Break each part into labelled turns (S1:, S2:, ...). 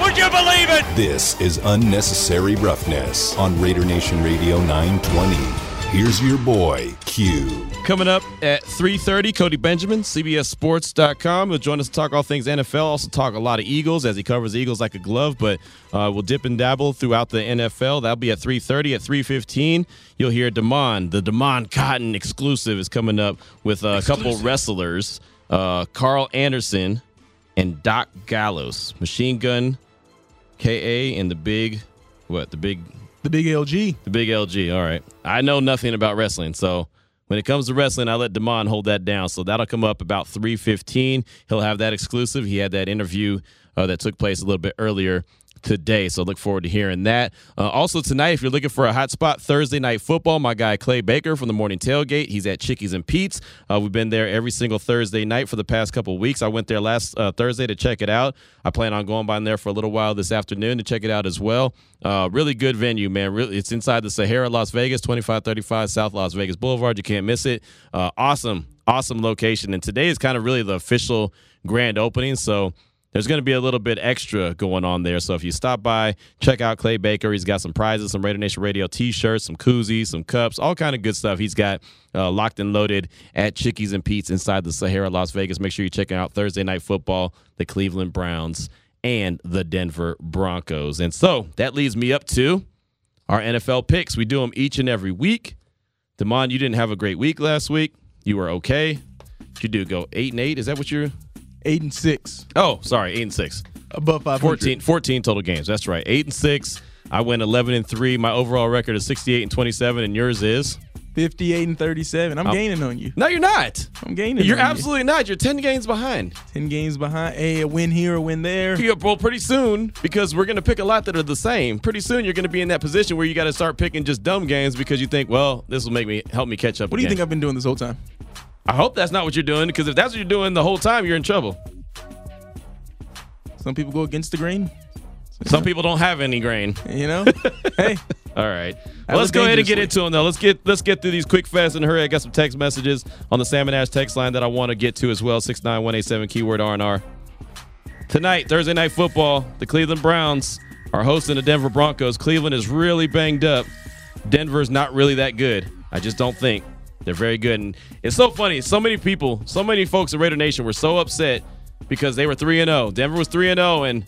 S1: Would you believe it?
S2: This is unnecessary roughness on Raider Nation Radio 920. Here's your boy, Q.
S3: Coming up at 3.30, Cody Benjamin, CBSSports.com. He'll join us to talk all things NFL, also talk a lot of Eagles as he covers Eagles like a glove, but uh, we'll dip and dabble throughout the NFL. That'll be at 3.30. At 3.15, you'll hear Damon. The Damon Cotton exclusive is coming up with a couple wrestlers, uh, Karl Anderson and Doc Gallows. Machine Gun KA and the big, what, the big
S4: The big LG.
S3: the big LG. All right. I know nothing about wrestling, so when it comes to wrestling, I let Damon hold that down. So that'll come up about 3:15. He'll have that exclusive. He had that interview uh, that took place a little bit earlier today. So look forward to hearing that. Uh, also tonight, if you're looking for a hot spot Thursday night football, my guy Clay Baker from the Morning Tailgate. He's at Chickies and Pete's. Uh, we've been there every single Thursday night for the past couple weeks. I went there last uh, Thursday to check it out. I plan on going by there for a little while this afternoon to check it out as well. Uh, really good venue, man. Really, it's inside the Sahara, Las Vegas, 2535 South Las Vegas Boulevard. You can't miss it. Uh, awesome, awesome location. And today is kind of really the official grand opening. So there's going to be a little bit extra going on there. So if you stop by, check out Clay Baker. He's got some prizes, some Raider Nation Radio T-shirts, some koozies, some cups, all kind of good stuff. He's got uh, locked and loaded at Chickies and Pete's inside the Sahara, Las Vegas. Make sure you check out Thursday Night Football, the Cleveland Browns, and the Denver Broncos. And so that leads me up to our NFL picks. We do them each and every week. Damon, you didn't have a great week last week. You were okay. You do go eight and eight? Is that what you're?
S4: Eight and six.
S3: Oh, sorry, eight and six.
S4: Above 500.
S3: 14, 14 total games. That's right. Eight and six. I went 11 and three. My overall record is 68 and 27, and yours is?
S4: 58 and 37. I'm
S3: Oh.
S4: gaining on you.
S3: No, you're not.
S4: I'm gaining
S3: You're
S4: on you.
S3: absolutely not. You're 10 games behind.
S4: 10 games behind. Hey, a win here, a win there.
S3: Yeah, well, pretty soon, because we're going to pick a lot that are the same. Pretty soon, you're going to be in that position where you got to start picking just dumb games because you think, well, this will make me help me catch up.
S4: What do you
S3: again.
S4: think I've been doing this whole time?
S3: I hope that's not what you're doing because if that's what you're doing the whole time, you're in trouble.
S4: Some people go against the grain.
S3: Some people don't have any grain.
S4: You know? hey,
S3: All right. Well, let's go ahead and get into them though. Let's get let's get through these quick, fast, and hurry. I got some text messages on the Salmon Ash text line that I want to get to as well. Six nine one eight seven keyword R and R. Tonight, Thursday night football, the Cleveland Browns are hosting the Denver Broncos. Cleveland is really banged up. Denver's not really that good. I just don't think they're very good. And it's so funny. So many people, so many folks in Raider Nation were so upset because they were three and zero. Denver was three and zero, and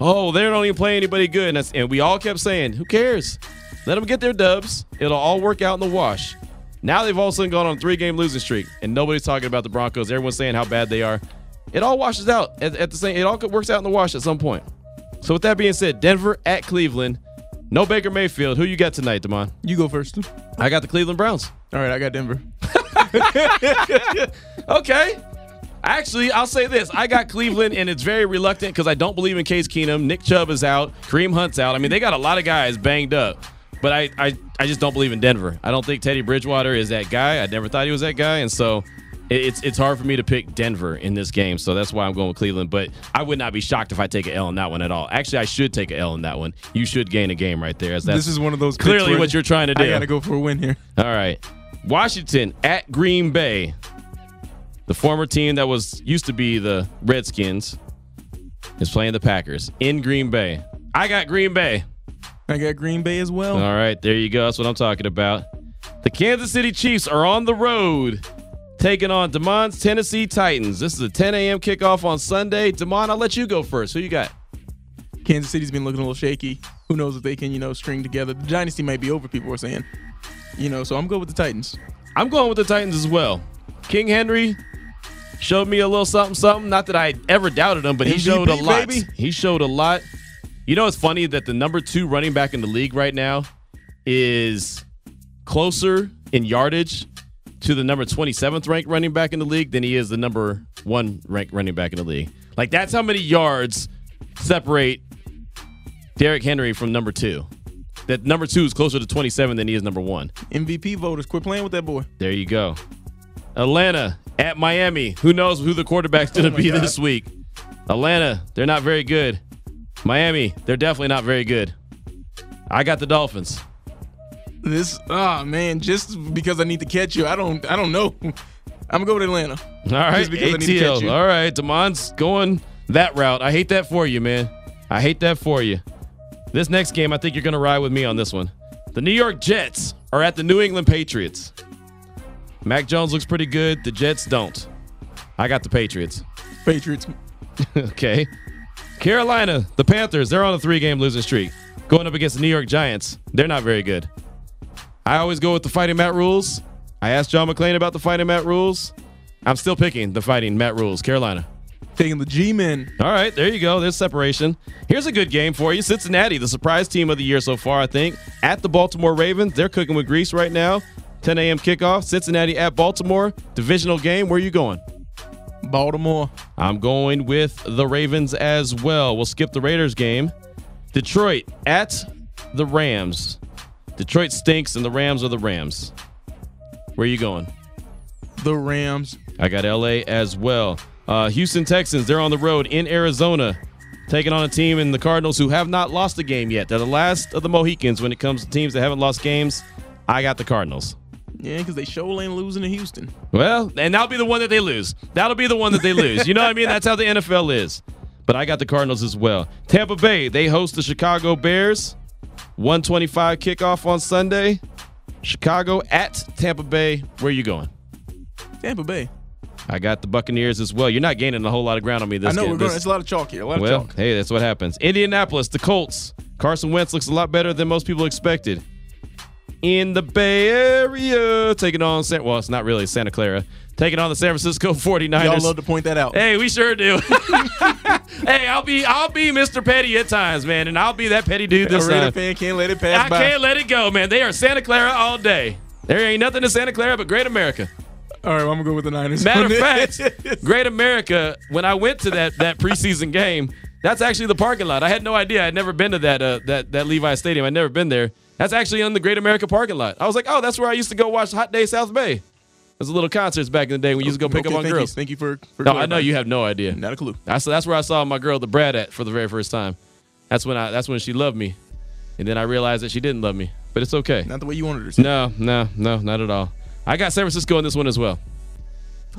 S3: oh, they don't even play anybody good. And, and we all kept saying, "Who cares? Let them get their dubs. It'll all work out in the wash." Now they've all of a sudden gone on a three-game losing streak, and nobody's talking about the Broncos. Everyone's saying how bad they are. It all washes out at, at the same. It all works out in the wash at some point. So with that being said, Denver at Cleveland. No Baker Mayfield. Who you got tonight, Damon?
S4: you go first.
S3: I got the Cleveland Browns.
S4: All right, I got Denver.
S3: Okay. Actually, I'll say this. I got Cleveland, and it's very reluctant because I don't believe in Case Keenum. Nick Chubb is out. Kareem Hunt's out. I mean, they got a lot of guys banged up. But I, I, I just don't believe in Denver. I don't think Teddy Bridgewater is that guy. I never thought he was that guy. And so it's it's hard for me to pick Denver in this game. So that's why I'm going with Cleveland. But I would not be shocked if I take an L in that one at all. Actually, I should take an L in that one. You should gain a game right there. As that's
S4: this is one of those.
S3: clearly what you're trying to do.
S4: I got to go for a win here.
S3: All right. Washington at Green Bay. The former team that was used to be the Redskins is playing the Packers in Green Bay. I got Green Bay.
S4: I got Green Bay as well.
S3: All right, there you go. That's what I'm talking about. The Kansas City Chiefs are on the road taking on Damon's Tennessee Titans. This is a 10 a.m. kickoff on Sunday. Damon, I'll let you go first. Who you got?
S4: Kansas City's been looking a little shaky. Who knows if they can, you know, string together. The dynasty might be over, people are saying. You know, so I'm good with the Titans.
S3: I'm going with the Titans as well. King Henry showed me a little something, something. Not that I ever doubted him, but he showed a lot.
S4: baby.
S3: He showed a lot. You know, it's funny that the number two running back in the league right now is closer in yardage to the number 27th ranked running back in the league than he is the number one ranked running back in the league. Like, that's how many yards separate Derrick Henry from number two. that number two is closer to 27 than he is number one.
S4: MVP voters, quit playing with that boy.
S3: There you go. Atlanta at Miami. Who knows who the quarterback's going to
S4: Oh
S3: be
S4: God.
S3: this week? Atlanta, they're not very good. Miami, they're definitely not very good. I got the Dolphins.
S4: This ah man, just because I need to catch you, I don't I don't know. I'm gonna go with Atlanta.
S3: All right,
S4: Just because I need to catch
S3: ATL.
S4: you.
S3: All right, Damon's going that route. I hate that for you, man. I hate that for you. This next game, I think you're going to ride with me on this one. The New York Jets are at the New England Patriots. Mac Jones looks pretty good. The Jets don't. I got the Patriots.
S4: Patriots.
S3: okay. Carolina, the Panthers, they're on a three game losing streak. Going up against the New York Giants, they're not very good. I always go with the fighting Matt Rhules. I asked John McClain about the fighting Matt Rhules. I'm still picking the fighting Matt Rhules. Carolina.
S4: Taking the G men.
S3: All right, there you go. There's separation. Here's a good game for you. Cincinnati, the surprise team of the year so far, I think. At the Baltimore Ravens, they're cooking with grease right now. 10 a.m. kickoff. Cincinnati at Baltimore. Divisional game. Where are you going?
S4: Baltimore.
S3: I'm going with the Ravens as well. We'll skip the Raiders game. Detroit at the Rams. Detroit stinks, and the Rams are the Rams. Where are you going?
S4: The Rams.
S3: I got LA as well. Uh, Houston Texans, they're on the road in Arizona, taking on a team in the Cardinals who have not lost a game yet. They're the last of the Mohicans when it comes to teams that haven't lost games. I got the Cardinals.
S4: Yeah, because they sure ain't losing to Houston.
S3: Well, and that'll be the one that they lose. That'll be the one that they lose. You know what I mean? That's how the NFL is. But I got the Cardinals as well. Tampa Bay, they host the Chicago Bears. 125 kickoff on Sunday. Chicago at Tampa Bay. Where are you going?
S4: Tampa Bay.
S3: I got the Buccaneers as well. You're not gaining a whole lot of ground on me this
S4: I know
S3: game.
S4: we're going.
S3: This-
S4: It's a lot of chalk here. A lot of
S3: well,
S4: chalk.
S3: hey, that's what happens. Indianapolis, the Colts. Carson Wentz looks a lot better than most people expected. In the Bay Area, taking on San well, it's not really Santa Clara, taking on the San Francisco 49ers.
S4: Y'all love to point that out.
S3: Hey, we sure do. hey, I'll be I'll be Mr. Petty at times, man, and I'll be that petty dude
S4: a
S3: this
S4: Raider
S3: time.
S4: fan can't let it pass
S3: I
S4: by.
S3: can't let it go, man. They are Santa Clara all day. There ain't nothing to Santa Clara but Great America.
S4: All right, well, I'm gonna go with the Niners.
S3: Matter of fact, Great America. When I went to that that preseason game, that's actually the parking lot. I had no idea. I'd never been to that uh, that that Levi Stadium. I'd never been there. That's actually on the Great America parking lot. I was like, oh, that's where I used to go watch Hot Day South Bay. There's a little concerts back in the day when you used to go pick
S4: Okay,
S3: up on
S4: thank
S3: girls.
S4: You. Thank you for. for
S3: No, I know you have no idea.
S4: Not a clue.
S3: That's that's where I saw my girl, the Brad, at for the very first time. That's when I that's when she loved me, and then I realized that she didn't love me. But it's okay.
S4: Not the way you wanted her to.
S3: No, no, no, not at all. I got San Francisco in this one as well.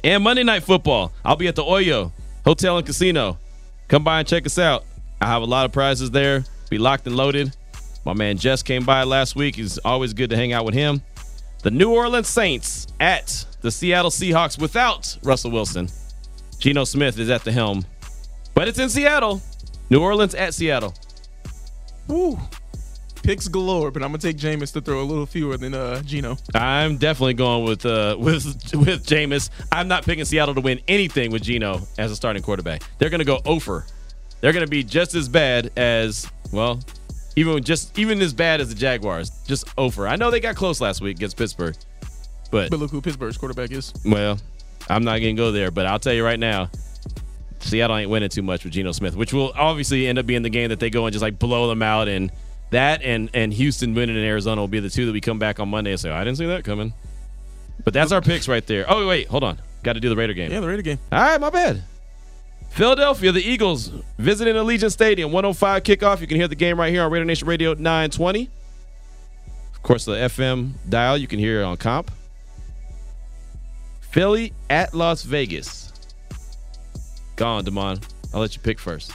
S3: And Monday Night Football. I'll be at the Oyo Hotel and Casino. Come by and check us out. I have a lot of prizes there. Be locked and loaded. My man Jess came by last week. It's always good to hang out with him. The New Orleans Saints at the Seattle Seahawks without Russell Wilson. Geno Smith is at the helm. But it's in Seattle. New Orleans at Seattle.
S4: Woo. Picks galore, but I'm gonna take Jameis to throw a little fewer than uh Geno.
S3: I'm definitely going with uh with with Jameis. I'm not picking Seattle to win anything with Geno as a starting quarterback. They're gonna go over. They're gonna be just as bad as well, even just even as bad as the Jaguars. Just over. I know they got close last week against Pittsburgh, but
S4: But look who Pittsburgh's quarterback is.
S3: well, I'm not gonna go there. But I'll tell you right now, Seattle ain't winning too much with Geno Smith, which will obviously end up being the game that they go and just like blow them out. And that and and Houston winning in Arizona will be the two that we come back on Monday and say, I didn't see that coming. But that's our picks right there. Oh wait, hold on, got to do the Raider game.
S4: Yeah, the Raider game.
S3: All right, my bad. Philadelphia, the Eagles visiting Allegiant Stadium, 105 kickoff. You can hear the game right here on Raider Nation Radio 920. Of course, the FM dial you can hear it on comp. Philly at Las Vegas. Go on, Damon. I'll let you pick first.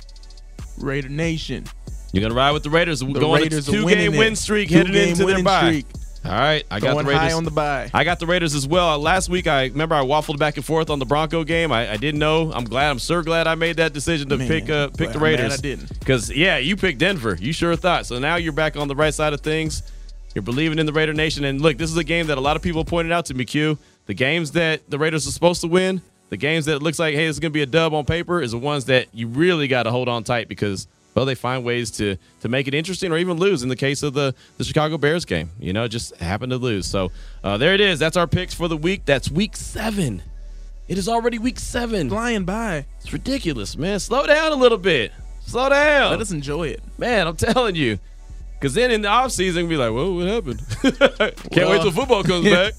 S4: Raider Nation.
S3: You're gonna ride with the Raiders. We're
S4: The
S3: going
S4: Raiders
S3: to two game win streak
S4: Two
S3: heading into their bye.
S4: streak.
S3: All right, I got the Raiders
S4: high on the bye.
S3: I got the Raiders as well. Uh, last week, I remember I waffled back and forth on the Bronco game. I, I didn't know. I'm glad. I'm so glad I made that decision to
S4: Man,
S3: pick uh, pick the Raiders.
S4: I didn't.
S3: Because yeah, you picked Denver. You sure thought. So now you're back on the right side of things. You're believing in the Raider Nation. And look, this is a game that a lot of people pointed out to me. Q. The games that the Raiders are supposed to win, the games that it looks like hey, this is gonna be a dub on paper, is the ones that you really got to hold on tight because well, they find ways to to make it interesting or even lose. In the case of the the Chicago Bears game, you know, just happened to lose. So uh, there it is. That's our picks for the week. That's week seven. It is already week seven.
S4: Flying by.
S3: It's ridiculous, man. Slow down a little bit. Slow down,
S4: Let us enjoy it.
S3: man. I'm telling you. Because then in the offseason, we'll be like, whoa, what happened? Can't wait till football comes back.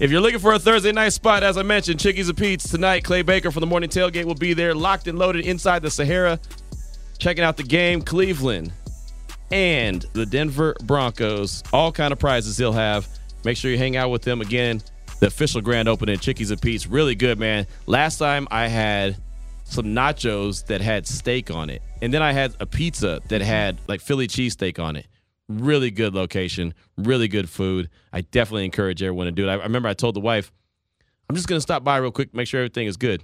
S3: If you're looking for a Thursday night spot, as I mentioned, Chickies and Pete's tonight. Clay Baker from the morning tailgate will be there, locked and loaded inside the Sahara, checking out the game. Cleveland and the Denver Broncos, all kind of prizes he'll have. Make sure you hang out with them again. The official grand opening, Chickies and Pete's, really good, man. Last time I had some nachos that had steak on it, and then I had a pizza that had like Philly cheesesteak on it. Really good location, really good food. I definitely encourage everyone to do it. I, remember I told the wife, I'm just gonna stop by real quick, make sure everything is good.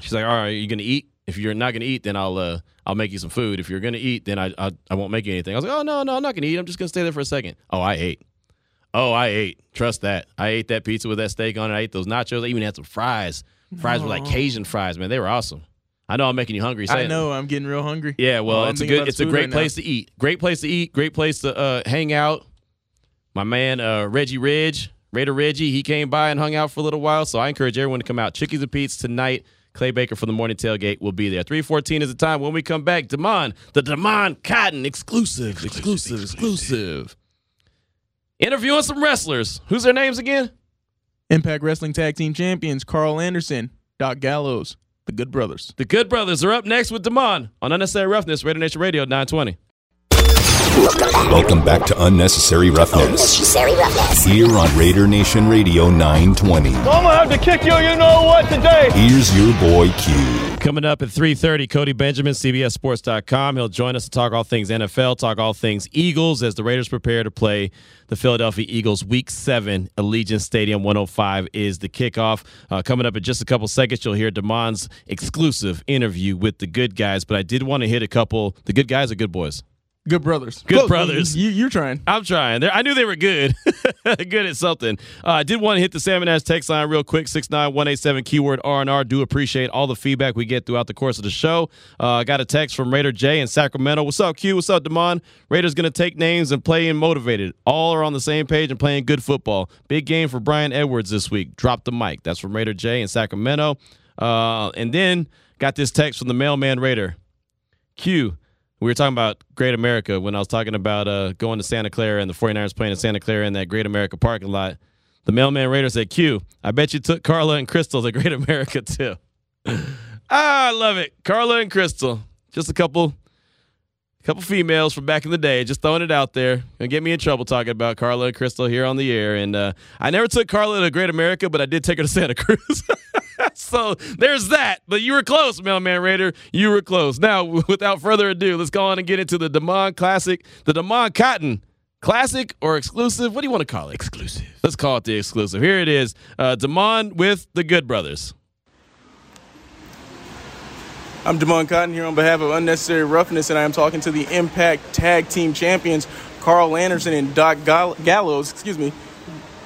S3: She's like, "All right, are you gonna eat? If you're not gonna eat, then I'll uh, I'll make you some food. If you're gonna eat, then I, I I won't make you anything." I was like, "Oh no, no, I'm not gonna eat. I'm just gonna stay there for a second. Oh, I ate. Oh, I ate. Trust that. I ate that pizza with that steak on it. I ate those nachos. I even had some fries. Fries were like Cajun fries, man. They were awesome. I know I'm making you hungry.
S4: I know. I'm getting real hungry.
S3: yeah, well,
S4: I'm
S3: it's a good, it's a great
S4: right now.
S3: place to eat. Great place to eat. Great place to uh, hang out. My man uh, Reggie Ridge, Raider Reggie, he came by and hung out for a little while. So I encourage everyone to come out. Chickies and Pete's tonight. Clay Baker from the morning tailgate will be there. 314 is the time. When we come back, Damon, the Damon Cotton exclusive, exclusive, exclusive. Interviewing some wrestlers. Who's their names again?
S4: Impact Wrestling Tag Team Champions Karl Anderson, Doc Gallows, the Good Brothers.
S3: The Good Brothers are up next with Damon on Unnecessary Roughness, Raider Nation Radio 920.
S2: Welcome back to Unnecessary Roughness
S5: Unnecessary roughness.
S2: here on Raider Nation Radio 920.
S1: I'm gonna have to kick you, you know what, today.
S2: Here's your boy Q.
S3: Coming up at 3.30, Cody Benjamin, CBSSports.com. He'll join us to talk all things NFL, talk all things Eagles as the Raiders prepare to play the Philadelphia Eagles Week 7. Allegiant Stadium 105 is the kickoff. Uh, coming up in just a couple seconds, you'll hear Damon's exclusive interview with the good guys. But I did want to hit a couple. The good guys are good boys.
S4: Good Brothers.
S3: Good
S4: Close.
S3: Brothers.
S4: You, you're trying.
S3: I'm trying. They're, I knew they were good. good at something. Uh, I did want to hit the Salmon Ash text line real quick. 69187 keyword R&R. Do appreciate all the feedback we get throughout the course of the show. Uh, I got a text from Raider J in Sacramento. What's up, Q? What's up, Damon? Raiders going to take names and play in motivated. All are on the same page and playing good football. Big game for Bryan Edwards this week. Drop the mic. That's from Raider J in Sacramento. Uh, and then got this text from the mailman Raider. Q, we were talking about Great America when I was talking about uh, going to Santa Clara and the 49ers playing in Santa Clara in that Great America parking lot. The mailman Raider said, Q, I bet you took Carla and Crystal to Great America too. ah, I love it. Carla and Crystal. Just a couple couple females from back in the day, just throwing it out there. Gonna get me in trouble talking about Carla and Crystal here on the air. And uh, I never took Carla to Great America, but I did take her to Santa Cruz. so there's that. But you were close, Mailman Raider. You were close. Now, without further ado, let's go on and get into the Damon Classic, the Damon Cotton Classic or exclusive. What do you want to call it? Exclusive. Let's call it the exclusive. Here it is. Uh, Damon with the Good Brothers.
S4: I'm Damon Cotton here on behalf of Unnecessary Roughness, and I am talking to the Impact Tag Team Champions, Karl Anderson and Doc Gall- Gallows. Excuse me.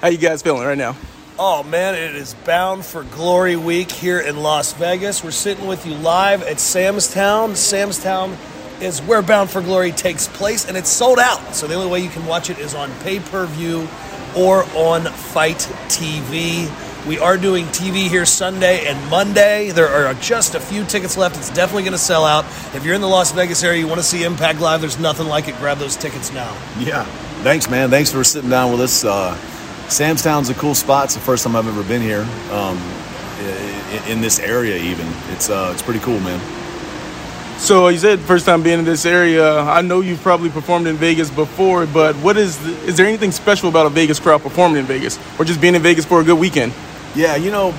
S4: How you guys feeling right now?
S6: Oh man, it is bound for glory week here in Las Vegas. We're sitting with you live at Sam's Town. Sam's Town is where Bound for Glory takes place, and it's sold out. So the only way you can watch it is on pay per view or on FITE TV. We are doing TV here Sunday and Monday. There are just a few tickets left. It's definitely going to sell out. If you're in the Las Vegas area, you want to see Impact Live, there's nothing like it. Grab those tickets now.
S7: Yeah. Thanks, man. Thanks for sitting down with us. Uh, Sam's Town's a cool spot. It's the first time I've ever been here um, in this area. Even it's uh, it's pretty cool, man.
S4: So you said first time being in this area. I know you've probably performed in Vegas before, but what is the, is there anything special about a Vegas crowd performing in Vegas, or just being in Vegas for a good weekend?
S7: Yeah, you know,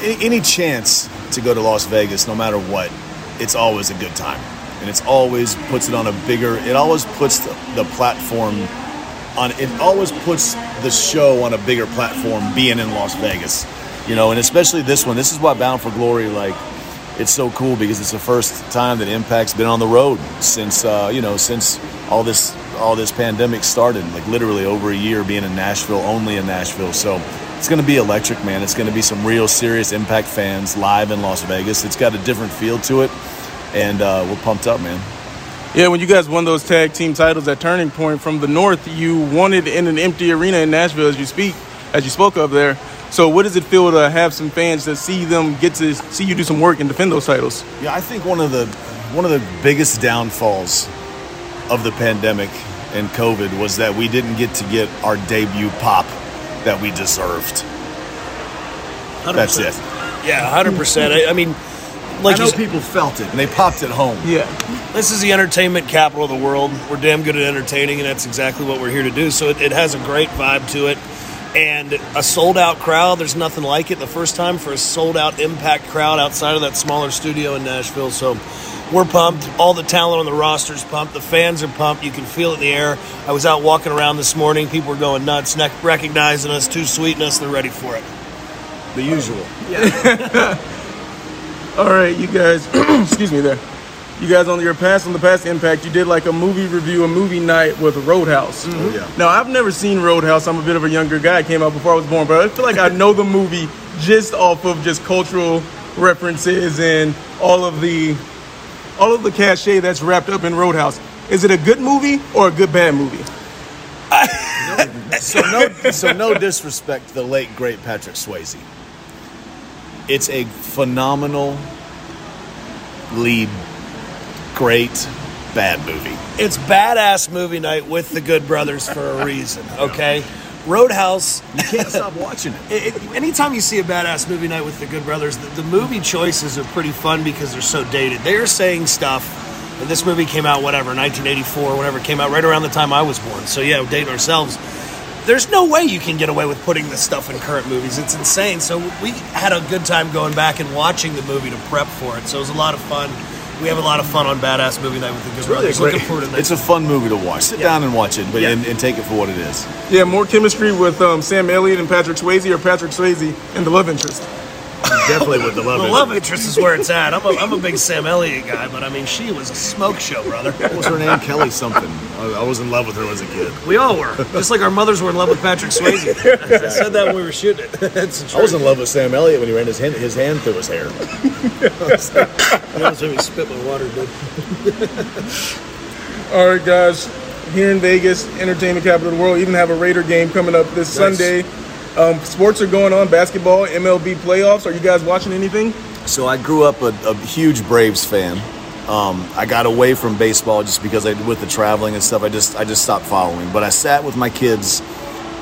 S7: any, any chance to go to Las Vegas, no matter what, it's always a good time, and it's always puts it on a bigger. It always puts the, the platform on. It always puts the show on a bigger platform. Being in Las Vegas, you know, and especially this one. This is why Bound for Glory, like, it's so cool because it's the first time that Impact's been on the road since uh, you know since all this all this pandemic started. Like literally over a year being in Nashville, only in Nashville. So it's going to be electric, man. It's going to be some real serious Impact fans live in Las Vegas. It's got a different feel to it, and uh, we're pumped up, man.
S4: Yeah, when you guys won those tag team titles at Turning Point from the North, you won it in an empty arena in Nashville, as you speak, as you spoke of there. So, what does it feel to have some fans to see them get to see you do some work and defend those titles?
S7: Yeah, I think one of the one of the biggest downfalls of the pandemic and COVID was that we didn't get to get our debut pop that we deserved. That's it.
S6: Yeah, hundred percent. I I mean, like
S7: I know
S6: you
S7: people felt it and they popped it home.
S4: Yeah.
S6: this is the entertainment capital of the world. We're damn good at entertaining, and that's exactly what we're here to do. So it, it has a great vibe to it. And a sold out crowd, there's nothing like it the first time for a sold out impact crowd outside of that smaller studio in Nashville. So we're pumped. All the talent on the roster's pumped. The fans are pumped. You can feel it in the air. I was out walking around this morning. People were going nuts, ne- recognizing us, too sweet us. They're ready for it.
S7: The usual.
S4: All right, you guys. excuse me there. You guys on your past on the past impact, you did like a movie review, a movie night with Roadhouse. Mm-hmm.
S7: Oh, yeah.
S4: Now I've never seen Roadhouse. I'm a bit of a younger guy. It came out before I was born, but I feel like I know the movie just off of just cultural references and all of the all of the cachet that's wrapped up in Roadhouse. Is it a good movie or a good bad movie?
S7: So no, so no disrespect to the late great Patrick Swayze. It's a phenomenal lead, great bad movie.
S6: It's badass movie night with the Good Brothers for a reason, okay? Roadhouse.
S7: You can't stop watching it.
S6: It, it- anytime you see a badass movie night with the Good Brothers, the, the movie choices are pretty fun because they're so dated. They're saying stuff. And this movie came out, whatever, 1984, whatever, came out right around the time I was born. So, yeah, dating ourselves. There's no way you can get away with putting this stuff in current movies. It's insane. So, we had a good time going back and watching the movie to prep for it. So, it was a lot of fun. We have a lot of fun on Badass Movie Night with the Good Brothers. Looking forward to the
S7: It's a fun movie to watch. Sit
S6: Yeah.
S7: down and watch it, but
S6: Yeah.
S7: and, and take it for what it is.
S4: Yeah, more chemistry with um, Sam Elliott and Patrick Swayze, or Patrick Swayze and the love interest.
S7: Definitely with the love.
S6: The love interest is where it's at. I'm a, I'm a big Sam Elliott guy, but I mean, she was a smoke show, brother.
S7: What was her name? Kelly something. I, I was in love with her as a kid.
S6: We all were. Just like our mothers were in love with Patrick Swayze. I said that when we were shooting it. It's the
S7: I was in love with Sam Elliott when he ran his hand, his hand through his hair.
S6: That was when we spit my water, dude.
S4: All right, guys. Here in Vegas, entertainment capital of the world, even have a Raider game coming up this Sunday. Um, sports are going on, basketball, MLB playoffs. Are you guys watching anything?
S7: So I grew up a, a huge Braves fan. Um, I got away from baseball just because I, with the traveling and stuff, I just I just stopped following. But I sat with my kids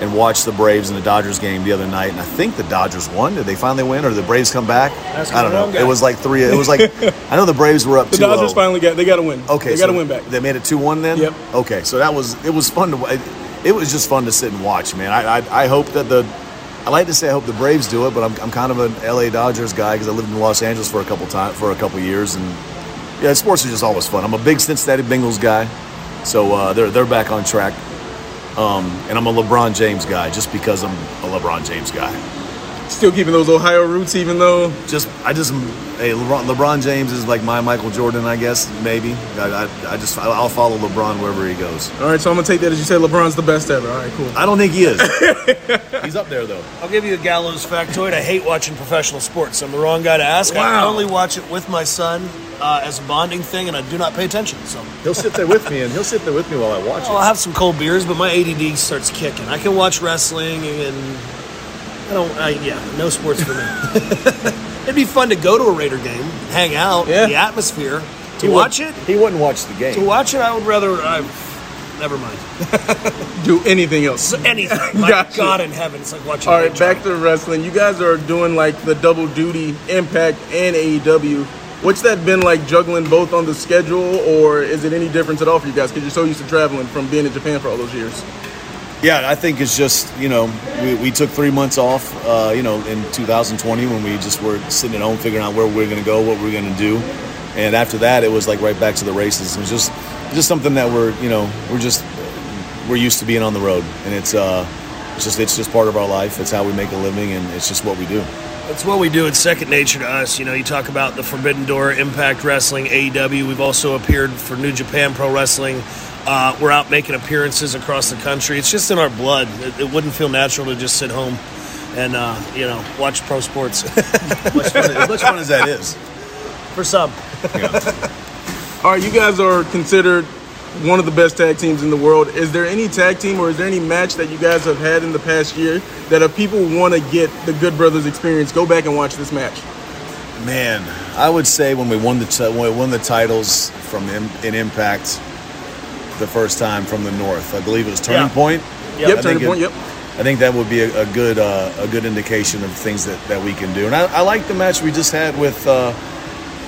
S7: and watched the Braves and the Dodgers game the other night, and I think the Dodgers won. Did they finally win, or did the Braves come back?
S6: Asking
S7: I don't know.
S6: guy.
S7: It was like three. It was like I know the Braves were up.
S4: The
S7: 2-0.
S4: Dodgers finally got they got to win.
S7: Okay,
S4: they
S7: so
S4: got to win back.
S7: They made it two one then.
S4: Yep.
S7: Okay, so that was it was fun to. It, was just fun to sit and watch, man. I I, I hope that the. I like to say I hope the Braves do it, but I'm, I'm kind of an LA Dodgers guy because I lived in Los Angeles for a couple time for a couple years, and yeah, sports are just always fun. I'm a big Cincinnati Bengals guy, so uh, they're they're back on track. Um, and I'm a LeBron James guy just because I'm a LeBron James guy.
S4: Still keeping those Ohio roots, even though
S7: Just I just hey LeBron, LeBron James is like my Michael Jordan, I guess maybe. I, I, I just I'll follow LeBron wherever he goes.
S4: All right, so I'm gonna take that as you say LeBron's the best ever. All right, cool.
S7: I don't think he is. He's up there though.
S6: I'll give you a gallows factoid. I hate watching professional sports. I'm the wrong guy to ask. I only watch it with my son uh, as a bonding thing, and I do not pay attention. So
S7: He'll sit there with me, and he'll sit there with me while I watch
S6: I'll have some cold beers, but my ADD starts kicking. I can watch wrestling, and I don't. I, yeah, no sports for me. It'd be fun to go to a Raider game, hang out,
S4: Yeah.
S6: the atmosphere. To
S7: He
S6: watch
S7: wouldn't-
S6: it,
S7: He wouldn't watch the game.
S6: to watch it, I would rather. I, never mind.
S4: Do anything else.
S6: So anything. My
S4: Gotcha.
S6: God in heaven, it's like watching.
S4: All right, back
S6: Charles.
S4: to wrestling. You guys are doing like the double duty, Impact and AEW. What's that been like juggling both on the schedule, or is it any difference at all for you guys? Because you're so used to traveling from being in Japan for all those years.
S7: Yeah, I think it's just you know we, we took three months off, uh, you know, in 2020 when we just were sitting at home figuring out where we are going to go, what we are going to do, and after that it was like right back to the races. It was just just something that we're you know we're just we're used to being on the road, and it's uh it's just it's just part of our life. It's how we make a living, and it's just what we do.
S6: It's what we do. It's second nature to us. You know, you talk about the Forbidden Door, Impact Wrestling, AEW. We've also appeared for New Japan Pro Wrestling. Uh, we're out making appearances across the country. It's just in our blood. It, it wouldn't feel natural to just sit home and uh, you know watch pro sports.
S7: Much fun, as much fun as that is.
S6: for some,
S4: All right, you guys are considered one of the best tag teams in the world. Is there any tag team or is there any match that you guys have had in the past year that if people want to get the Good Brothers experience, go back and watch this match?
S7: Man, I would say when we won the t- when we won the titles from Im- in Impact, the first time from the north. I believe it was Turning
S6: Yeah.
S7: Point.
S4: Yep,
S7: I think
S4: turning
S7: it-
S4: point. Yep.
S7: I think that would be a, a good uh, a good indication of things that, that we can do. And I, I like the match we just had with uh,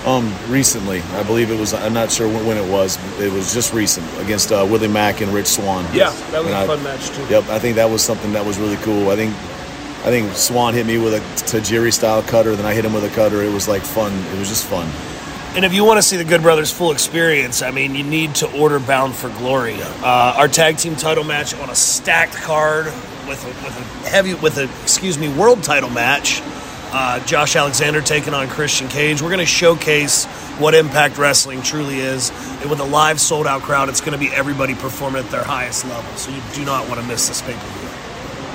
S7: um, recently. I believe it was. I'm not sure when, when it was. It was just recent against uh, Willie Mack and Rich Swann.
S6: Yeah, that was
S7: And
S6: a
S7: I-
S6: fun match too.
S7: Yep, I think that was something that was really cool. I think I think Swann hit me with a Tajiri style cutter, then I hit him with a cutter. It was like fun. It was just fun.
S6: And if you want to see the Good Brothers full experience, I mean, you need to order Bound for Glory. Uh, our tag team title match on a stacked card with a, with a heavy with a excuse me world title match. Uh, Josh Alexander taking on Christian Cage. We're going to showcase what Impact Wrestling truly is, and with a live sold out crowd, it's going to be everybody performing at their highest level. So you do not want to miss this pay per view.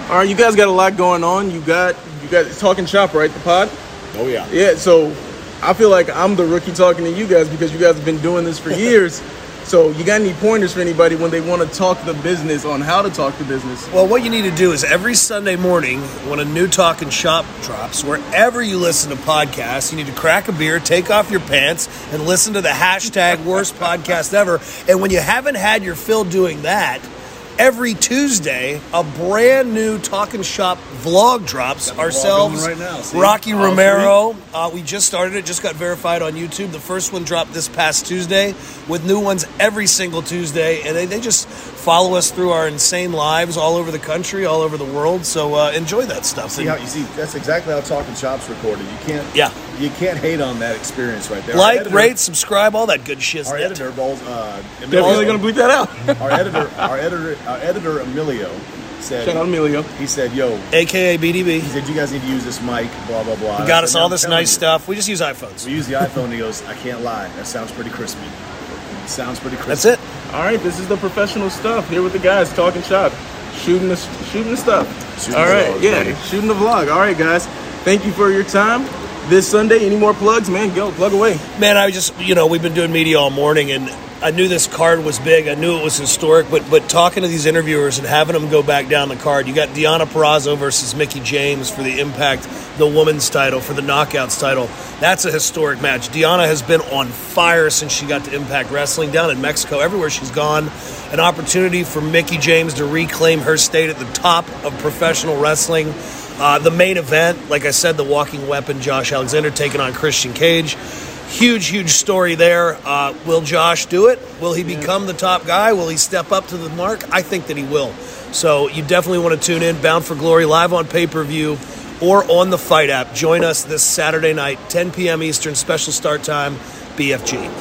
S4: All right, you guys got a lot going on. You got you got talking shop, right? The pod.
S7: Oh yeah.
S4: Yeah. So I feel like I'm the rookie talking to you guys because you guys have been doing this for years. So you got any pointers for anybody when they want to talk the business on how to talk the business?
S6: Well, what you need to do is every Sunday morning when a new Talking Shop drops, wherever you listen to podcasts, you need to crack a beer, take off your pants, and listen to the hashtag worst podcast ever. And when you haven't had your fill doing that, every Tuesday, a brand new Talking Shop vlog drops. Ourselves,
S7: right now, see?
S6: Rocky
S7: All
S6: Romero. Uh, we just started it, just got verified on YouTube. The first one dropped this past Tuesday, with new ones every single Tuesday, and they, they just follow us through our insane lives all over the country, all over the world. So uh, enjoy that stuff.
S7: See how you see that's exactly how Talking Shop's recorded. You can't
S6: Yeah.
S7: You can't hate on that experience right there.
S6: Like,
S7: editor-
S6: rate, subscribe, all that good shit.
S7: Our editor, Balls, uh,
S4: Definitely gonna bleep that out.
S7: our editor, our editor, our editor Emilio said.
S4: Shout out Emilio.
S7: He said, "Yo,
S6: AKA BDB."
S7: he said you guys need to use this mic, blah blah blah."
S6: Got
S7: I
S6: us all this nice
S7: you."
S6: stuff. We just use iPhones.
S7: We use the iPhone. He goes, "I can't lie. That sounds pretty crispy. It sounds pretty crispy."
S6: That's it.
S4: All right, this is the professional stuff. Here with the guys talking shop, shooting the shooting the stuff.
S7: Shooting
S4: All
S7: the
S4: right,
S7: vlog,
S4: yeah,
S7: buddy.
S4: shooting the vlog. All right, guys, thank you for your time. This Sunday, any more plugs, man? Go plug away.
S6: Man, I just you know we've been doing media all morning, and I knew this card was big. I knew it was historic, but but talking to these interviewers and having them go back down the card, you got Deonna Purrazzo versus Mickie James for the Impact, the women's title for the Knockouts title. That's a historic match. Deanna has been on fire since she got to Impact Wrestling down in Mexico. Everywhere she's gone, an opportunity for Mickie James to reclaim her state at the top of professional wrestling. Uh, the main event, like I said, the walking weapon, Josh Alexander taking on Christian Cage. Huge, huge story there. Uh, will Josh do it? Will he become the top guy? Will he step up to the mark? I think that he will. So you definitely want to tune in. Bound for Glory live on pay per view or on the FITE app. Join us this Saturday night, 10 p.m. Eastern, special start time, BFG.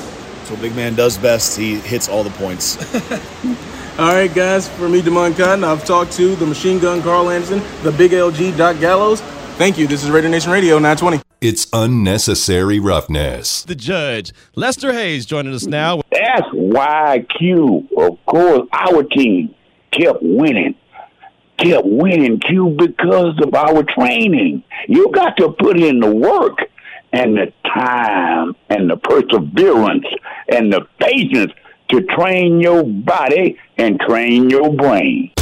S7: So big man does best. He hits all the points.
S4: All right, guys, for me, Damon Cotton, I've talked to the machine gun Karl Anderson, the big LG Doc Gallows. Thank you. This is Radio Nation Radio 920.
S2: It's unnecessary roughness.
S3: The judge, Lester Hayes, joining us now.
S5: That's why Q, of course, our team kept winning. Kept winning, Q, because of our training. You got to put in the work and the time and the perseverance and the patience to train your body and train your brain.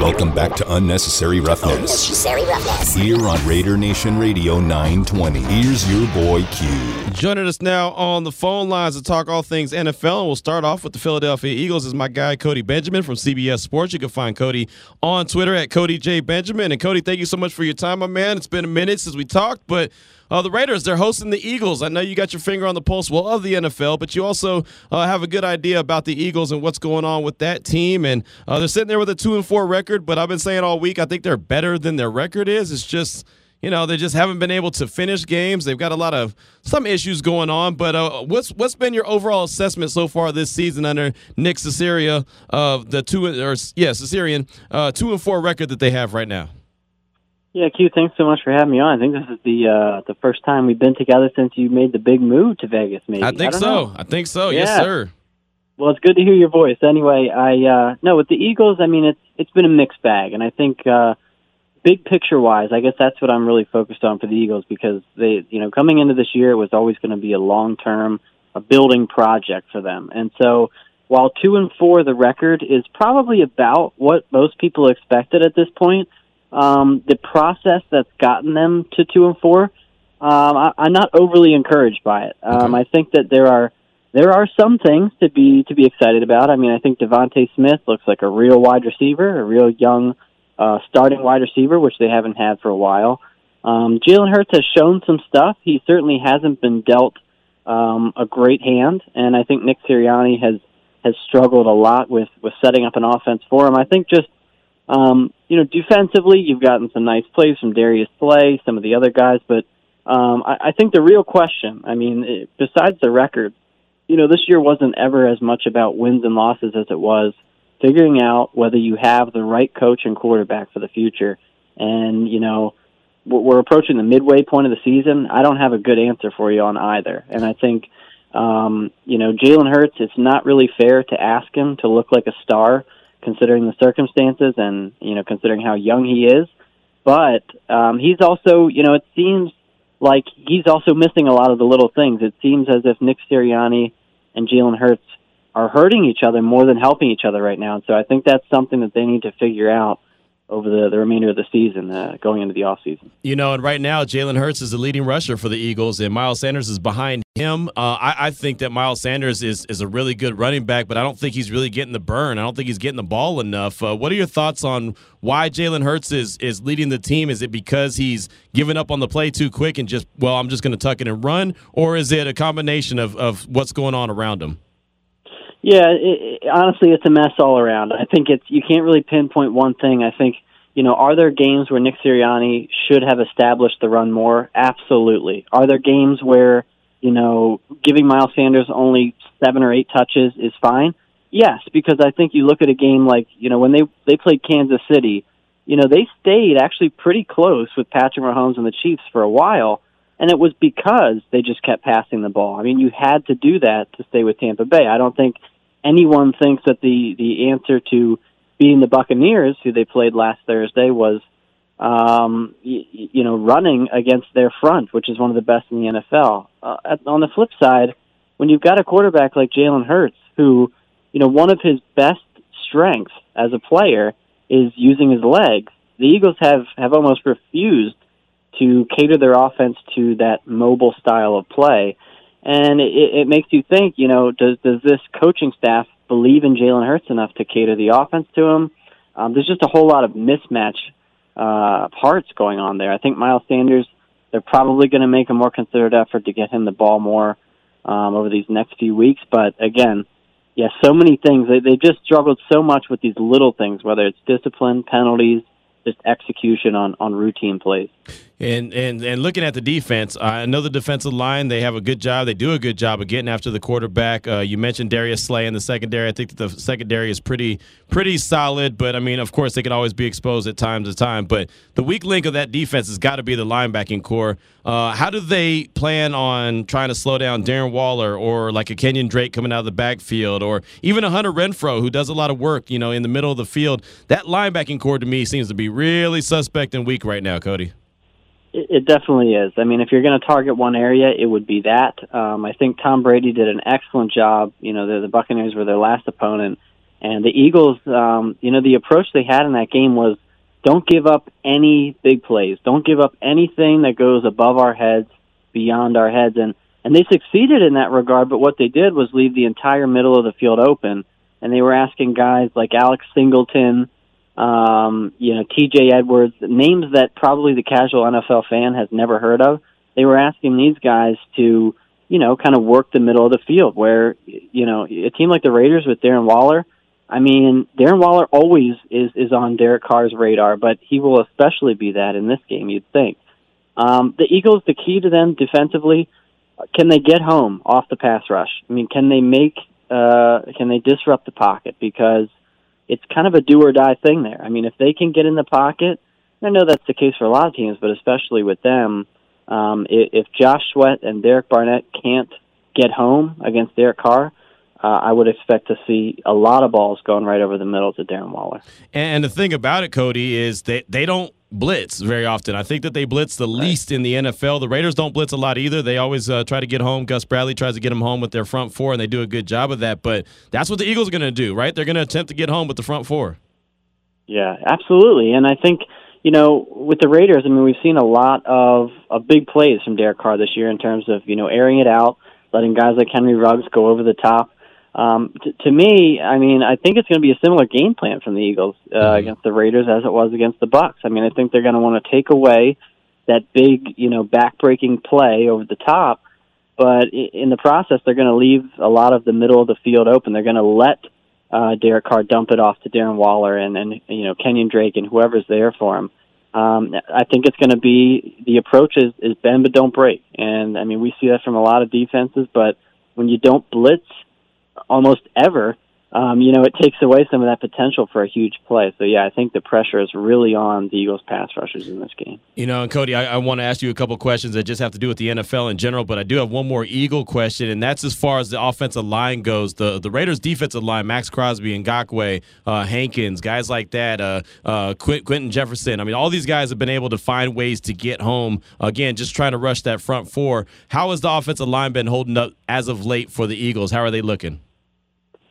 S2: Welcome back to Unnecessary Roughness.
S8: Unnecessary roughness.
S2: Here on Raider Nation Radio 920. Here's your boy Q.
S3: Joining us now on the phone lines to talk all things NFL. And we'll start off with the Philadelphia Eagles is my guy Cody Benjamin from CBS Sports. You can find Cody on Twitter at Cody J Benjamin. And Cody, thank you so much for your time, my man. It's been a minute since we talked, but uh, the Raiders they're hosting the Eagles. I know you got your finger on the pulse well of the NFL, but you also uh, have a good idea about the Eagles and what's going on with that team. And uh, they're sitting there with a two and four record, but I've been saying all week I think they're better than their record is. It's just you know they just haven't been able to finish games. They've got a lot of some issues going on. But uh, what's what's been your overall assessment so far this season under Nick Casaria of the two or yeah Caesarian uh, two and four record that they have right now?
S8: Yeah, Q, thanks so much for having me on. I think this is the uh, the first time we've been together since you made the big move to Vegas. Maybe
S3: I think
S8: don't
S3: so.
S8: know.
S3: I think so. Yes, sir.
S8: Well, it's good to hear your voice. Anyway, I uh, no with the Eagles. I mean, it's it's been a mixed bag, and I think uh, big picture wise, I guess that's what I'm really focused on for the Eagles because they, you know, coming into this year, it was always going to be a long term, a building project for them, and so. While two and four, the record is probably about what most people expected at this point. Um, the process that's gotten them to two and four, um, I, I'm not overly encouraged by it. Um, I think that there are there are some things to be to be excited about. I mean, I think DeVonta Smith looks like a real wide receiver, a real young uh, starting wide receiver, which they haven't had for a while. Um, Jalen Hurts has shown some stuff. He certainly hasn't been dealt um, a great hand, and I think Nick Sirianni has has struggled a lot with with setting up an offense for him. I think just um, you know defensively, you've gotten some nice plays from Darius Slay, some of the other guys, but um, I, I think the real question, I mean, it, besides the record, you know, this year wasn't ever as much about wins and losses as it was figuring out whether you have the right coach and quarterback for the future. And, you know, we're approaching the midway point of the season. I don't have a good answer for you on either. And I think, um, you know, Jalen Hurts, it's not really fair to ask him to look like a star considering the circumstances and, you know, considering how young he is. But um, he's also, you know, it seems like he's also missing a lot of the little things. It seems as if Nick Sirianni and Jalen Hurts are hurting each other more than helping each other right now. And so I think that's something that they need to figure out over the, the remainder of the season, uh, going into the offseason.
S3: You know, and right now, Jalen Hurts is the leading rusher for the Eagles, and Miles Sanders is behind him. Uh, I, I, think that Miles Sanders is, is a really good running back, but I don't think he's really getting the burn. I don't think he's getting the ball enough. Uh, what are your thoughts on why Jalen Hurts is, is leading the team? Is it because he's giving up on the play too quick and just, well, I'm just going to tuck it and run? Or is it a combination of, of what's going on around him?
S8: Yeah, it, it, honestly, it's a mess all around. I think it's you can't really pinpoint one thing. I think you know, are there games where Nick Sirianni should have established the run more? Absolutely. Are there games where you know giving Miles Sanders only seven or eight touches is fine? Yes, because I think you look at a game like you know when they they played Kansas City, you know they stayed actually pretty close with Patrick Mahomes and the Chiefs for a while, and it was because they just kept passing the ball. I mean, you had to do that to stay with Tampa Bay. I don't think anyone thinks that the the answer to beating the Buccaneers, who they played last Thursday, was um, you, you know running against their front, which is one of the best in the NFL. Uh, at, on the flip side, when you've got a quarterback like Jalen Hurts, who you know one of his best strengths as a player is using his legs, the Eagles have have almost refused to cater their offense to that mobile style of play and it, it makes you think. You know, does does this coaching staff believe in Jalen Hurts enough to cater the offense to him? Um, there's just a whole lot of mismatch uh, parts going on there. I think Miles Sanders. They're probably going to make a more considered effort to get him the ball more um, over these next few weeks. But again, yeah, so many things. They they just struggled so much with these little things, whether it's discipline, penalties, just execution on on routine plays.
S3: And and and looking at the defense, I know the defensive line. They have a good job. They do a good job of getting after the quarterback. Uh, you mentioned Darius Slay in the secondary. I think that the secondary is pretty pretty solid. But I mean, of course, they can always be exposed at times to time. But the weak link of that defense has got to be the linebacking core. Uh, how do they plan on trying to slow down Darren Waller or like a Kenyan Drake coming out of the backfield or even a Hunter Renfrow who does a lot of work, you know, in the middle of the field? That linebacking core to me seems to be really suspect and weak right now, Cody.
S8: It definitely is. I mean, if you're going to target one area, it would be that. Um, I think Tom Brady did an excellent job. You know, the, Buccaneers were their last opponent, and the Eagles. Um, you know, the approach they had in that game was don't give up any big plays. Don't give up anything that goes above our heads, beyond our heads, and and they succeeded in that regard. But what they did was leave the entire middle of the field open, and they were asking guys like Alex Singleton um, you know, T.J. Edwards, names that probably the casual NFL fan has never heard of. They were asking these guys to, you know, kind of work the middle of the field where, you know, a team like the Raiders with Darren Waller, I mean, Darren Waller always is, is on Derek Carr's radar, but he will especially be that in this game, you'd think. Um, the Eagles, the key to them defensively, can they get home off the pass rush? I mean, can they make, uh, can they disrupt the pocket? Because it's kind of a do or die thing there. I mean, if they can get in the pocket, I know that's the case for a lot of teams, but especially with them, um, if Josh Sweat and Derek Barnett can't get home against Derek Carr, uh, I would expect to see a lot of balls going right over the middle to Darren Waller.
S3: And the thing about it, Cody, is that they don't blitz very often. I think that they blitz the right. least in the NFL. The Raiders don't blitz a lot either. They always uh, try to get home. Gus Bradley tries to get them home with their front four, and they do a good job of that. But that's what the Eagles are going to do, right? They're going to attempt to get home with the front four.
S8: Yeah, absolutely. And I think you know with the Raiders, I mean we've seen a lot of of big plays from Derek Carr this year in terms of you know airing it out. letting guys like Henry Ruggs go over the top. Um, t- to me, I mean, I think it's going to be a similar game plan from the Eagles uh, mm-hmm. against the Raiders as it was against the Bucks. I mean, I think they're going to want to take away that big, you know, backbreaking play over the top, but in the process, they're going to leave a lot of the middle of the field open. They're going to let uh, Derek Carr dump it off to Darren Waller and and you know Kenyan Drake and whoever's there for him. Um, I think it's going to be the approach is, is bend but don't break, and I mean we see that from a lot of defenses, but when you don't blitz almost ever, um, you know, it takes away some of that potential for a huge play. So, yeah, I think the pressure is really on the Eagles pass rushers in this game.
S3: You know, and Cody, I, I want to ask you a couple questions that just have to do with the NFL in general, but I do have one more Eagle question, and that's as far as the offensive line goes. The the Raiders' defensive line, Maxx Crosby and Ngakoue, uh, Hankins, guys like that, uh, uh, Quinton Jefferson. I mean, all these guys have been able to find ways to get home. Again, just trying to rush that front four. How has the offensive line been holding up as of late for the Eagles? How are they looking?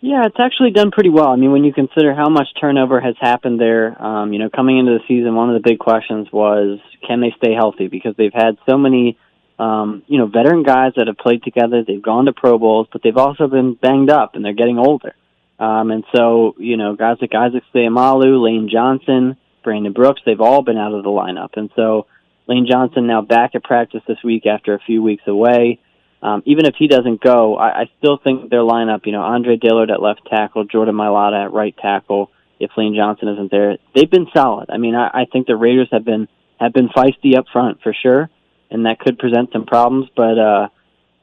S8: Yeah, it's actually done pretty well. I mean, when you consider how much turnover has happened there, um, you know, coming into the season, one of the big questions was can they stay healthy because they've had so many, um, you know, veteran guys that have played together. They've gone to Pro Bowls, but they've also been banged up and they're getting older. Um, and so, you know, guys like Isaac Seumalo, Lane Johnson, Brandon Brooks, they've all been out of the lineup. And so, Lane Johnson now back at practice this week after a few weeks away um, even if he doesn't go, I, I still think their lineup, you know, Andre Dillard at left tackle, Jordan Mailata at right tackle, if Lane Johnson isn't there, they've been solid. I mean, I, I think the Raiders have been have been feisty up front for sure, and that could present some problems. But uh,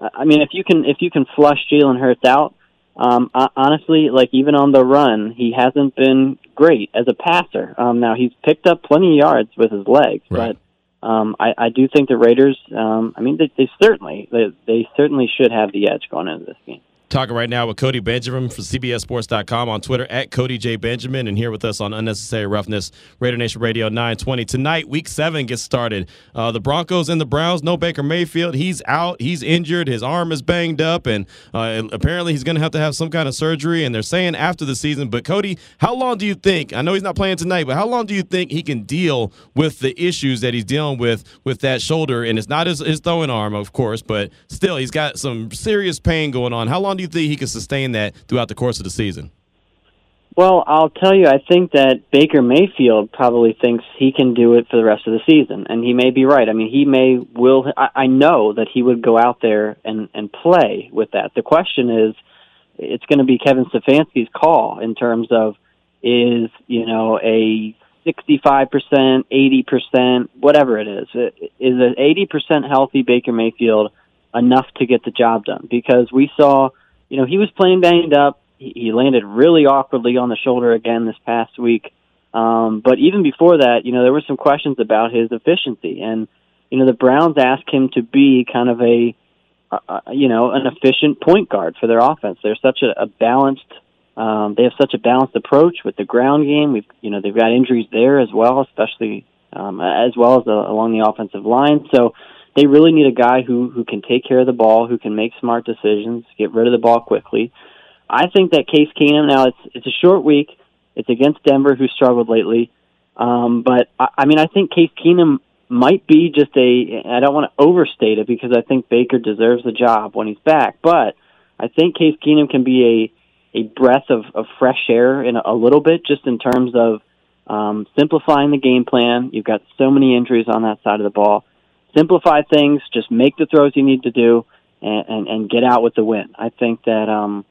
S8: I mean, if you can if you can flush Jalen Hurts out, um, I, honestly, like even on the run, he hasn't been great as a passer. Um, now he's picked up plenty of yards with his legs, right. but um, I, I do think the Raiders. Um, I mean, they, they certainly they, they certainly should have the edge going into this game.
S3: Talking right now with Cody Benjamin from CBSSports.com on Twitter at Cody J. Benjamin and here with us on Unnecessary Roughness, Raider Nation Radio 920. Tonight, week seven gets started. Uh, the Broncos and the Browns, no Baker Mayfield. He's out. He's injured. His arm is banged up, and uh, apparently he's going to have to have some kind of surgery. And they're saying after the season. But, Cody, how long do you think? I know he's not playing tonight, but how long do you think he can deal with the issues that he's dealing with with that shoulder? And it's not his, his throwing arm, of course, but still, he's got some serious pain going on. How long do you think he can sustain that throughout the course of the season?
S8: Well, I'll tell you, I think that Baker Mayfield probably thinks he can do it for the rest of the season, and he may be right. I mean, he may will. I, I know that he would go out there and and play with that. The question is, it's going to be Kevin Stefanski's call in terms of is you know a 65%, 80%, whatever it is. Is an 80% healthy Baker Mayfield enough to get the job done? Because we saw you know, he was playing banged up. He, landed really awkwardly on the shoulder again this past week. Um, but even before that, you know, there were some questions about his efficiency, and you know, the Browns asked him to be kind of a, uh, you know, an efficient point guard for their offense. They're such a, a balanced. Um, they have such a balanced approach with the ground game. We've, you know, they've got injuries there as well, especially um, as well as the, along the offensive line. So they really need a guy who who can take care of the ball, who can make smart decisions, get rid of the ball quickly. I think that Case Keenum now it's it's a short week. It's against Denver, who struggled lately. Um, but I, I mean, I think Case Keenum might be just a. I don't want to overstate it because I think Baker deserves the job when he's back. But I think Case Keenum can be a a breath of, of fresh air in a, a little bit, just in terms of um, simplifying the game plan. You've got so many injuries on that side of the ball simplify things, just make the throws you need to do, and, and, and get out with the win. I think that, um,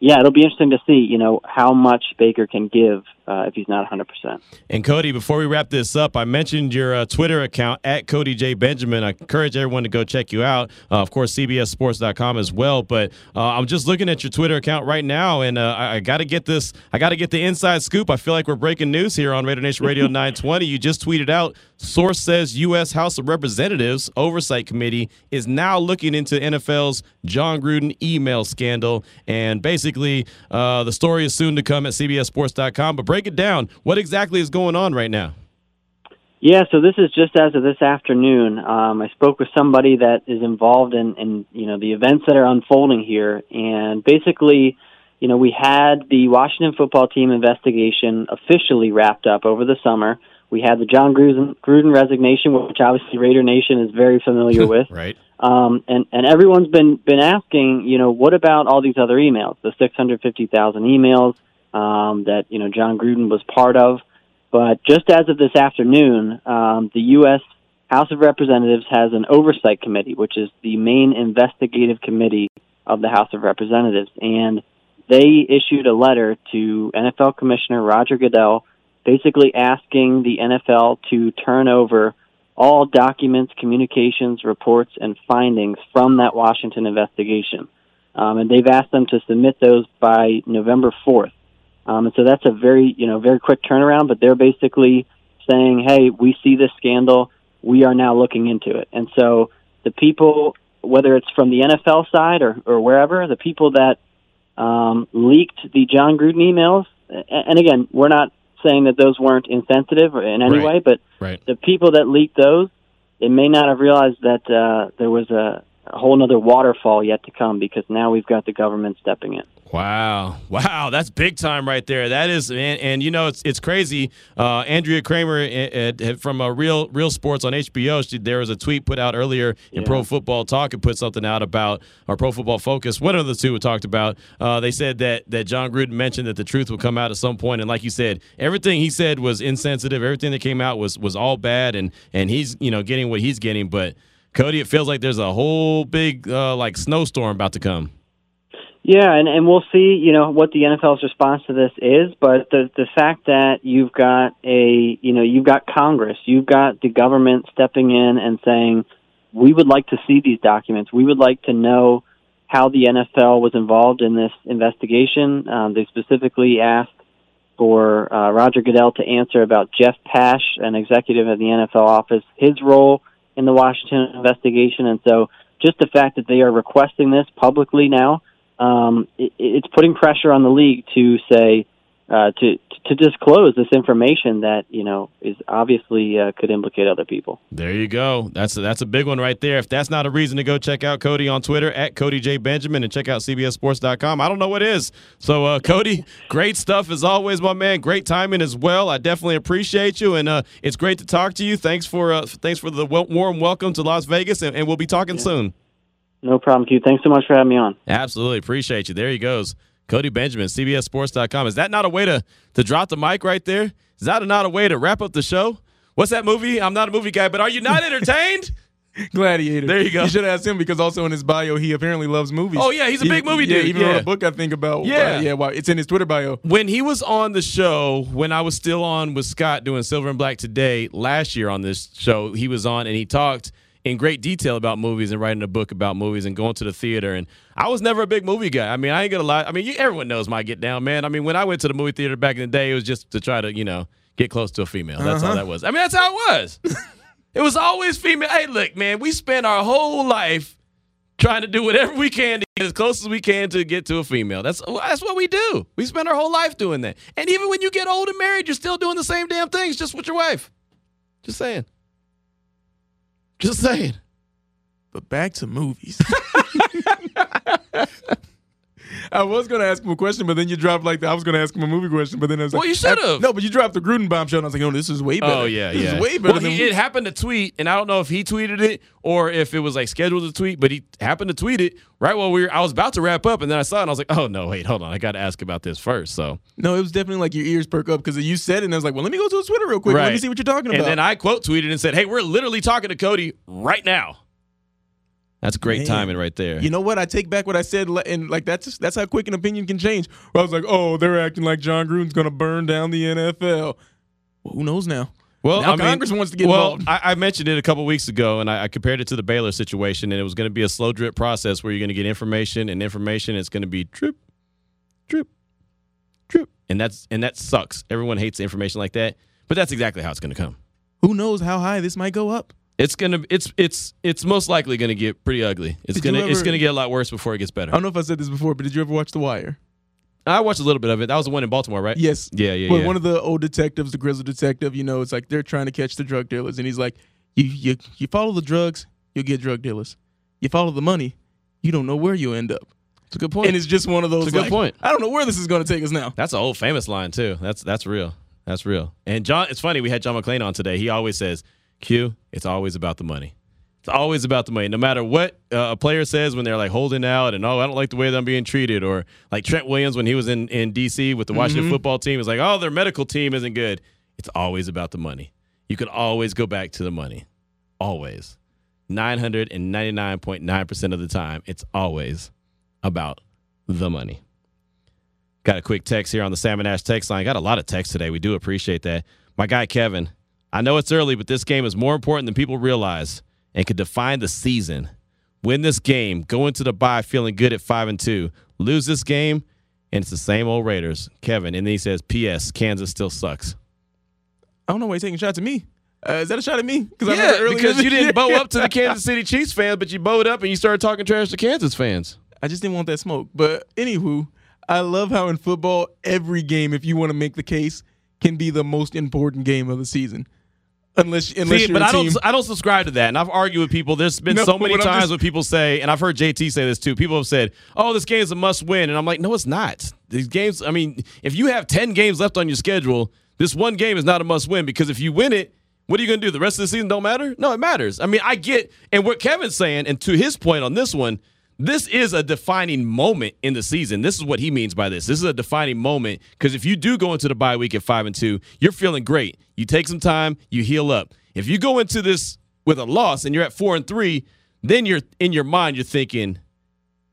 S8: yeah, it'll be interesting to see, you know, how much Baker can give uh, if he's not 100%.
S3: And Cody, before we wrap this up, I mentioned your uh, Twitter account at Cody J. Benjamin. I encourage everyone to go check you out. Uh, of course, CBSSports.com as well. But uh, I'm just looking at your Twitter account right now, and uh, I, I got to get this. I got to get the inside scoop. I feel like we're breaking news here on Raider Nation Radio 920. You just tweeted out source says U.S. House of Representatives Oversight Committee is now looking into NFL's Jon Gruden email scandal, and basically uh, the story is soon to come at CBSSports.com. But break it down. What exactly is going on right now?
S8: Yeah, so this is just as of this afternoon. Um, I spoke with somebody that is involved in, in you know the events that are unfolding here, and basically, you know, we had the Washington football team investigation officially wrapped up over the summer. We had the Jon Gruden, Gruden resignation, which obviously Raider Nation is very familiar with.
S3: right.
S8: Um, and and everyone's been been asking, you know, what about all these other emails, the 650,000 emails um, that you know Jon Gruden was part of. But just as of this afternoon, um, the U.S. House of Representatives has an oversight committee, which is the main investigative committee of the House of Representatives, and they issued a letter to NFL Commissioner Roger Goodell, basically asking the NFL to turn over all documents, communications, reports, and findings from that Washington investigation. Um, and they've asked them to submit those by November 4th. Um, and so that's a very, you know, very quick turnaround, but they're basically saying, hey, we see this scandal. We are now looking into it. And so the people, whether it's from the NFL side or, or wherever, the people that um, leaked the Jon Gruden emails, and again, we're not saying that those weren't insensitive in any
S3: Right.
S8: way, but
S3: Right.
S8: the people that leaked those, they may not have realized that uh, there was a, a whole other waterfall yet to come because now we've got the government stepping in.
S3: Wow, wow, that's big time right there. That is, and, and you know, it's it's crazy. Uh, Andrea Kremer uh, uh, from uh, Real Real Sports on HBO. She, there was a tweet put out earlier in Pro Football Talk and put something out about our Pro Football Focus. One of the two we talked about. Uh, they said that that Jon Gruden mentioned that the truth would come out at some point, and like you said, everything he said was insensitive. Everything that came out was was all bad, and and he's you know getting what he's getting, but. Cody, it feels like there's a whole big uh, like snowstorm about to come.
S8: Yeah, and, and we'll see, you know, what the NFL's response to this is, but the the fact that you've got a, you know, you've got Congress, you've got the government stepping in and saying, we would like to see these documents. We would like to know how the NFL was involved in this investigation. Um, they specifically asked for uh, Roger Goodell to answer about Jeff Pash, an executive at the NFL office, his role in the Washington investigation. And so just the fact that they are requesting this publicly now, um, it, it's putting pressure on the league to say, uh, to to disclose this information that you know is obviously uh, could implicate other people.
S3: There you go. That's a, that's a big one right there. If that's not a reason to go check out Cody on Twitter at Cody J Benjamin and check out CBSSports.com, I don't know what is. So, uh, Cody, great stuff as always, my man. Great timing as well. I definitely appreciate you, and uh, it's great to talk to you. Thanks for uh, thanks for the warm welcome to Las Vegas, and, and we'll be talking soon.
S8: No problem, Q. Thanks so much for having me on.
S3: Absolutely appreciate you. There he goes. Cody Benjamin, CBSSports.com. Is that not a way to to drop the mic right there? Is that not a way to wrap up the show? What's that movie? I'm not a movie guy, but are you not entertained?
S4: Gladiator.
S3: There you go.
S4: You should ask him because also in his bio he apparently loves movies.
S3: Oh, yeah, he's a big movie
S4: yeah,
S3: dude,
S4: Even wrote a book I think about.
S3: Yeah.
S4: uh, yeah. Wow, it's in his Twitter bio.
S3: when he was on the show, when I was still on with Scott doing Silver and Black Today last year on this show, he was on and he talked in great detail about movies and writing a book about movies and going to the theater. And I was never a big movie guy. I mean, I ain't gonna lie. I mean, you, everyone knows my get down, man. I mean, when I went to the movie theater back in the day, it was just to try to, you know, get close to a female. That's all
S4: Uh-huh.
S3: that was. I mean, that's how it was. it was always female. Hey, look, man, we spent our whole life trying to do whatever we can to get as close as we can to get to a female. That's that's what we do. We spend our whole life doing that. And even when you get old and married, you're still doing the same damn things just with your wife. Just saying. Just saying.
S4: But back to movies. I was gonna ask him a question, but then you dropped like the, I was gonna ask him a movie question, but then I was like,
S3: Well, you should've.
S4: No, but you dropped the Gruden bombshell, and I was like, oh, this is way oh, better.
S3: Oh yeah,
S4: this
S3: yeah.
S4: is way better
S3: well,
S4: than
S3: he, it happened to tweet, and I don't know if he tweeted it or if it was like scheduled to tweet, but he happened to tweet it right while we were. I was about to wrap up, and then I saw it, and I was like, oh no, wait, hold on, I got to ask about this first. So
S4: No, it was definitely like your ears perk up because you said it, and I was like, well, let me go to his Twitter real quick. Let me see what you're talking about.
S3: and then I quote tweeted and said, hey, we're literally talking to Cody right now. That's great
S4: Man.
S3: timing right there.
S4: You know what? I take back what I said, and like that's just, that's how quick an opinion can change. Where I was like, oh, they're acting like Jon Gruden's gonna burn down the NFL. Well, who knows now?
S3: Well,
S4: Now
S3: I mean,
S4: Congress wants to get
S3: well,
S4: involved.
S3: I, I mentioned it a couple weeks ago, and I, I compared it to the Baylor situation, and it was going to be a slow drip process where you're going to get information and information. It's going to be drip, drip, drip, and that's and that sucks. Everyone hates information like that, but that's exactly how it's going to come.
S4: Who knows how high this might go up?
S3: It's gonna it's it's it's most likely going to get pretty ugly. It's
S4: Did
S3: gonna it's going to get a lot worse before it gets better.
S4: I don't know if I said this before, but did you ever watch The Wire?
S3: I watched a little bit of it. That was the one in Baltimore, right?
S4: Yes.
S3: Yeah, yeah,
S4: Well,
S3: yeah.
S4: one of the old detectives, the grizzled detective, you know, it's like they're trying to catch the drug dealers, and he's like, "You you you follow the drugs, you'll get drug dealers. You follow the money, you don't know where you'll end up."
S3: It's a good point.
S4: And it's just one of those.
S3: It's a good
S4: like,
S3: point.
S4: I don't know where this is going to take us now.
S3: That's an old famous line too. That's that's real. That's real. And John, it's funny. We had John McClain on today. He always says, "Q, it's always about the money. It's always about the money. No matter what uh, a player says when they're like holding out and oh, I don't like the way that I'm being treated, or like Trent Williams when he was in in DC with the Washington
S4: Mhm.
S3: football team, is like, oh, their medical team isn't good. It's always about the money. You can always go back to the money. Always. 999.9% of the time, it's always about the money. Got a quick text here on the Salmon Ash text line. Got a lot of text today. We do appreciate that. My guy Kevin, I know it's early, but this game is more important than people realize and could define the season. Win this game, go into the bye feeling good at five and two. Lose this game, and it's the same old Raiders. Kevin, and then he says, "P.S. Kansas still sucks."
S4: I don't know why you're taking shots at me. Uh, is that a shot at me? Because
S3: Yeah, because you didn't bow up to the Kansas City Chiefs fans, but you bowed up and you started talking trash to Kansas fans.
S4: I just didn't want that smoke. But anywho, I love how in football, every game, if you want to make the case, can be the most important game of the season. Unless, unless
S3: See,
S4: you're
S3: but I don't. I don't subscribe to that, and I've argued with people. There's been
S4: No,
S3: so many times
S4: just-
S3: when people say, and I've heard JT say this too. People have said, "Oh, this game's a must-win," and I'm like, "No, it's not." These games. I mean, if you have ten games left on your schedule, this one game is not a must-win because if you win it, what are you going to do? The rest of the season don't matter. No, it matters. I mean, I get, and what Kevin's saying, and to his point on this one, this is a defining moment in the season. This is what he means by this. This is a defining moment because if you do go into the bye week at five and two, you're feeling great. You take some time, you heal up. If you go into this with a loss and you're at four and three, then you're in your mind, you're thinking,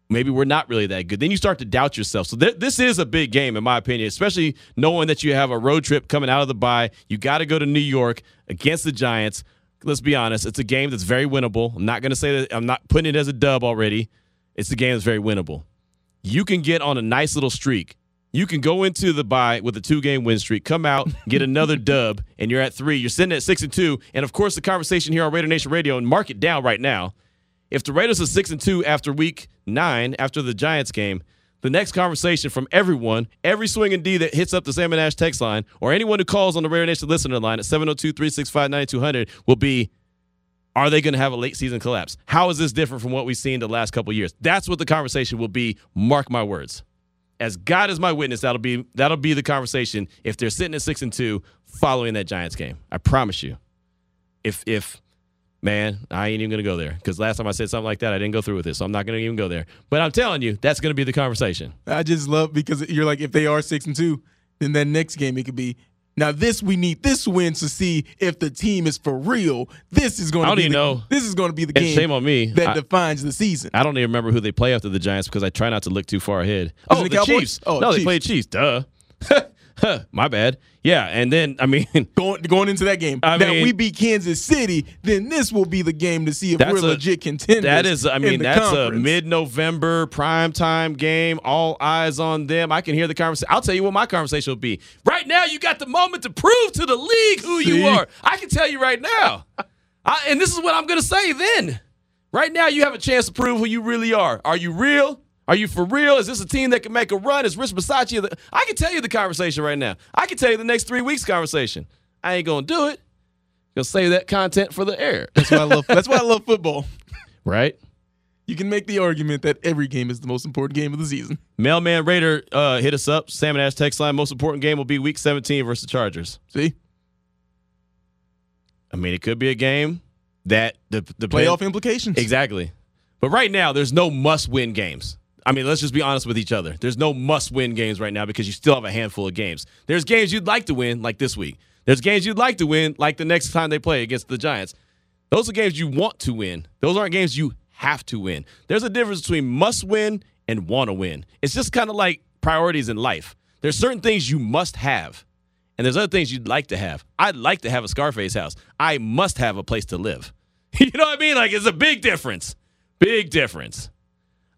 S3: maybe we're not really that good. Then you start to doubt yourself. So th- this is a big game, in my opinion, especially knowing that you have a road trip coming out of the bye. You got to go to New York against the Giants. Let's be honest, it's a game that's very winnable. I'm not going to say that I'm not putting it as a dub already. It's a game that's very winnable. You can get on a nice little streak. You can go into the bye with a two game win streak, come out, get another dub, and you're at three. You're sitting at six and two. And of course, the conversation here on Raider Nation Radio, and mark it down right now. If the Raiders are six and two after week nine, after the Giants game, the next conversation from everyone, every swing and D that hits up the Salmon Ash text line, or anyone who calls on the Raider Nation listener line at 702 365 9200 will be are they going to have a late season collapse? How is this different from what we've seen the last couple years? That's what the conversation will be. Mark my words. As God is my witness, that'll be that'll be the conversation if they're sitting at six and two following that Giants game. I promise you. If if man, I ain't even gonna go there because last time I said something like that, I didn't go through with it, so I'm not gonna even go there. But I'm telling you, that's gonna be the conversation.
S4: I just love because you're like, if they are six and two, then that next game it could be. Now this we need this win to see if the team is for real. This is going to be the,
S3: know.
S4: This is going to be the
S3: And
S4: game.
S3: shame on me.
S4: that
S3: I-
S4: defines the season.
S3: I don't even remember who they play after the Giants because I try not to look too far ahead. Oh,
S4: oh the
S3: the Chiefs.
S4: Oh,
S3: no, they
S4: Chiefs.
S3: played Chiefs. Duh. My bad. Yeah, and then I mean,
S4: going going into that game.
S3: I mean-
S4: if we beat Kansas City, then this will be the game to see if we're
S3: a-
S4: legit contenders.
S3: that is. I mean, that's
S4: conference.
S3: a mid-November primetime game. All eyes on them. I can hear the conversation. I'll tell you what my conversation will be. Right now, you got the moment to prove to the league who you are. I can tell you right now, I, and this is what I'm going to say. Then, right now, you have a chance to prove who you really are. Are you real? Are you for real? Is this a team that can make a run? Is Rich Bisaccia? The, I can tell you the conversation right now. I can tell you the next three weeks conversation. I ain't gonna do it. Gonna save that content for the air.
S4: That's why I love. That's why I love football.
S3: right?
S4: You can make the argument that every game is the most important game of the season.
S3: Mailman Raider uh, hit us up. Salmon Ash text line. Most important game will be Week 17 versus the Chargers.
S4: See,
S3: I mean, it could be a game that the the
S4: playoff implications.
S3: Exactly. But right now, there's no must-win games. I mean, let's just be honest with each other. There's no must-win games right now because you still have a handful of games. There's games you'd like to win, like this week. There's games you'd like to win, like the next time they play against the Giants. Those are games you want to win. Those aren't games you have to win. There's a difference between must win and want to win. It's just kind of like priorities in life. There's certain things you must have, and there's other things you'd like to have. I'd like to have a Scarface house. I must have a place to live. you know what I mean? Like it's a big difference. Big difference.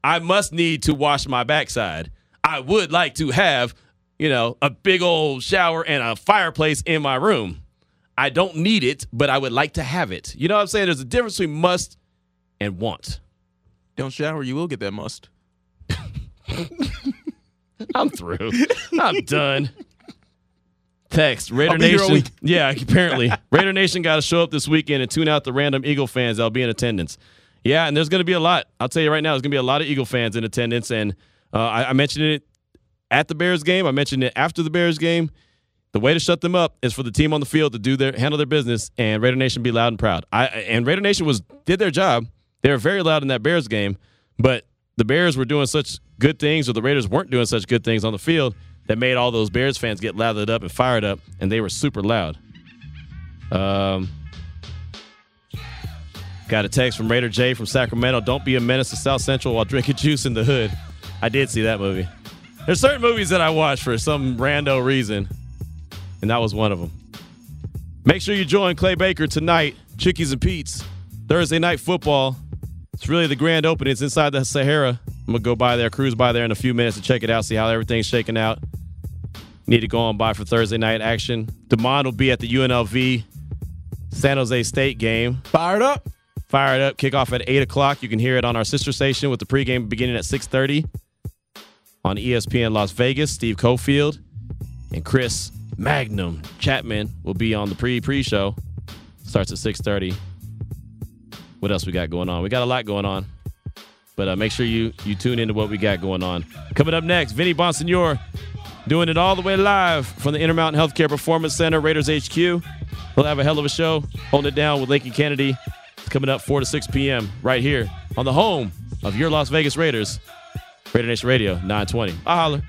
S3: I must need to wash my backside. I would like to have, you know, a big old shower and a fireplace in my room. I don't need it, but I would like to have it. You know what I'm saying? There's a difference between must and want.
S4: Don't shower, you will get that must.
S3: I'm through. I'm done. Text Raider
S4: I'll be here all
S3: Nation. Yeah, apparently Raider Nation got to show up this weekend and tune out the random Eagle fans that'll be in attendance. Yeah, and there's going to be a lot. I'll tell you right now, there's going to be a lot of Eagle fans in attendance, and uh, I, I mentioned it at the Bears game. I mentioned it after the Bears game. The way to shut them up is for the team on the field to do their handle their business and Raider Nation be loud and proud. I and Raider Nation was did their job. They were very loud in that Bears game, but the Bears were doing such good things, or the Raiders weren't doing such good things on the field that made all those Bears fans get lathered up and fired up, and they were super loud. Um, got a text from Raider J from Sacramento. Don't be a menace to South Central while drinking juice in the hood. I did see that movie. There's certain movies that I watch for some rando reason, and that was one of them. Make sure you join Clay Baker tonight, Chickies and Pete's, Thursday night football. It's really the grand opening. It's inside the Sahara. I'm gonna go by there, cruise by there in a few minutes to check it out, see how everything's shaking out. Need to go on by for Thursday night action. Demond will be at the UNLV San Jose State game.
S4: Fired up.
S3: Fired up. Kickoff at eight o'clock. You can hear it on our sister station with the pregame beginning at six thirty on ESPN Las Vegas. Steve Cofield and Chris Magnum Chapman will be on the pre pre show. Starts at six thirty. What else we got going on? We got a lot going on. But uh, make sure you you tune into what we got going on. Coming up next, Vinny Bonsignore doing it all the way live from the Intermountain Healthcare Performance Center, Raiders HQ. We'll have a hell of a show holding it down with Lincoln Kennedy. Coming up 4 to 6 p.m. right here on the home of your Las Vegas Raiders, Raider Nation Radio 920. I'll holler.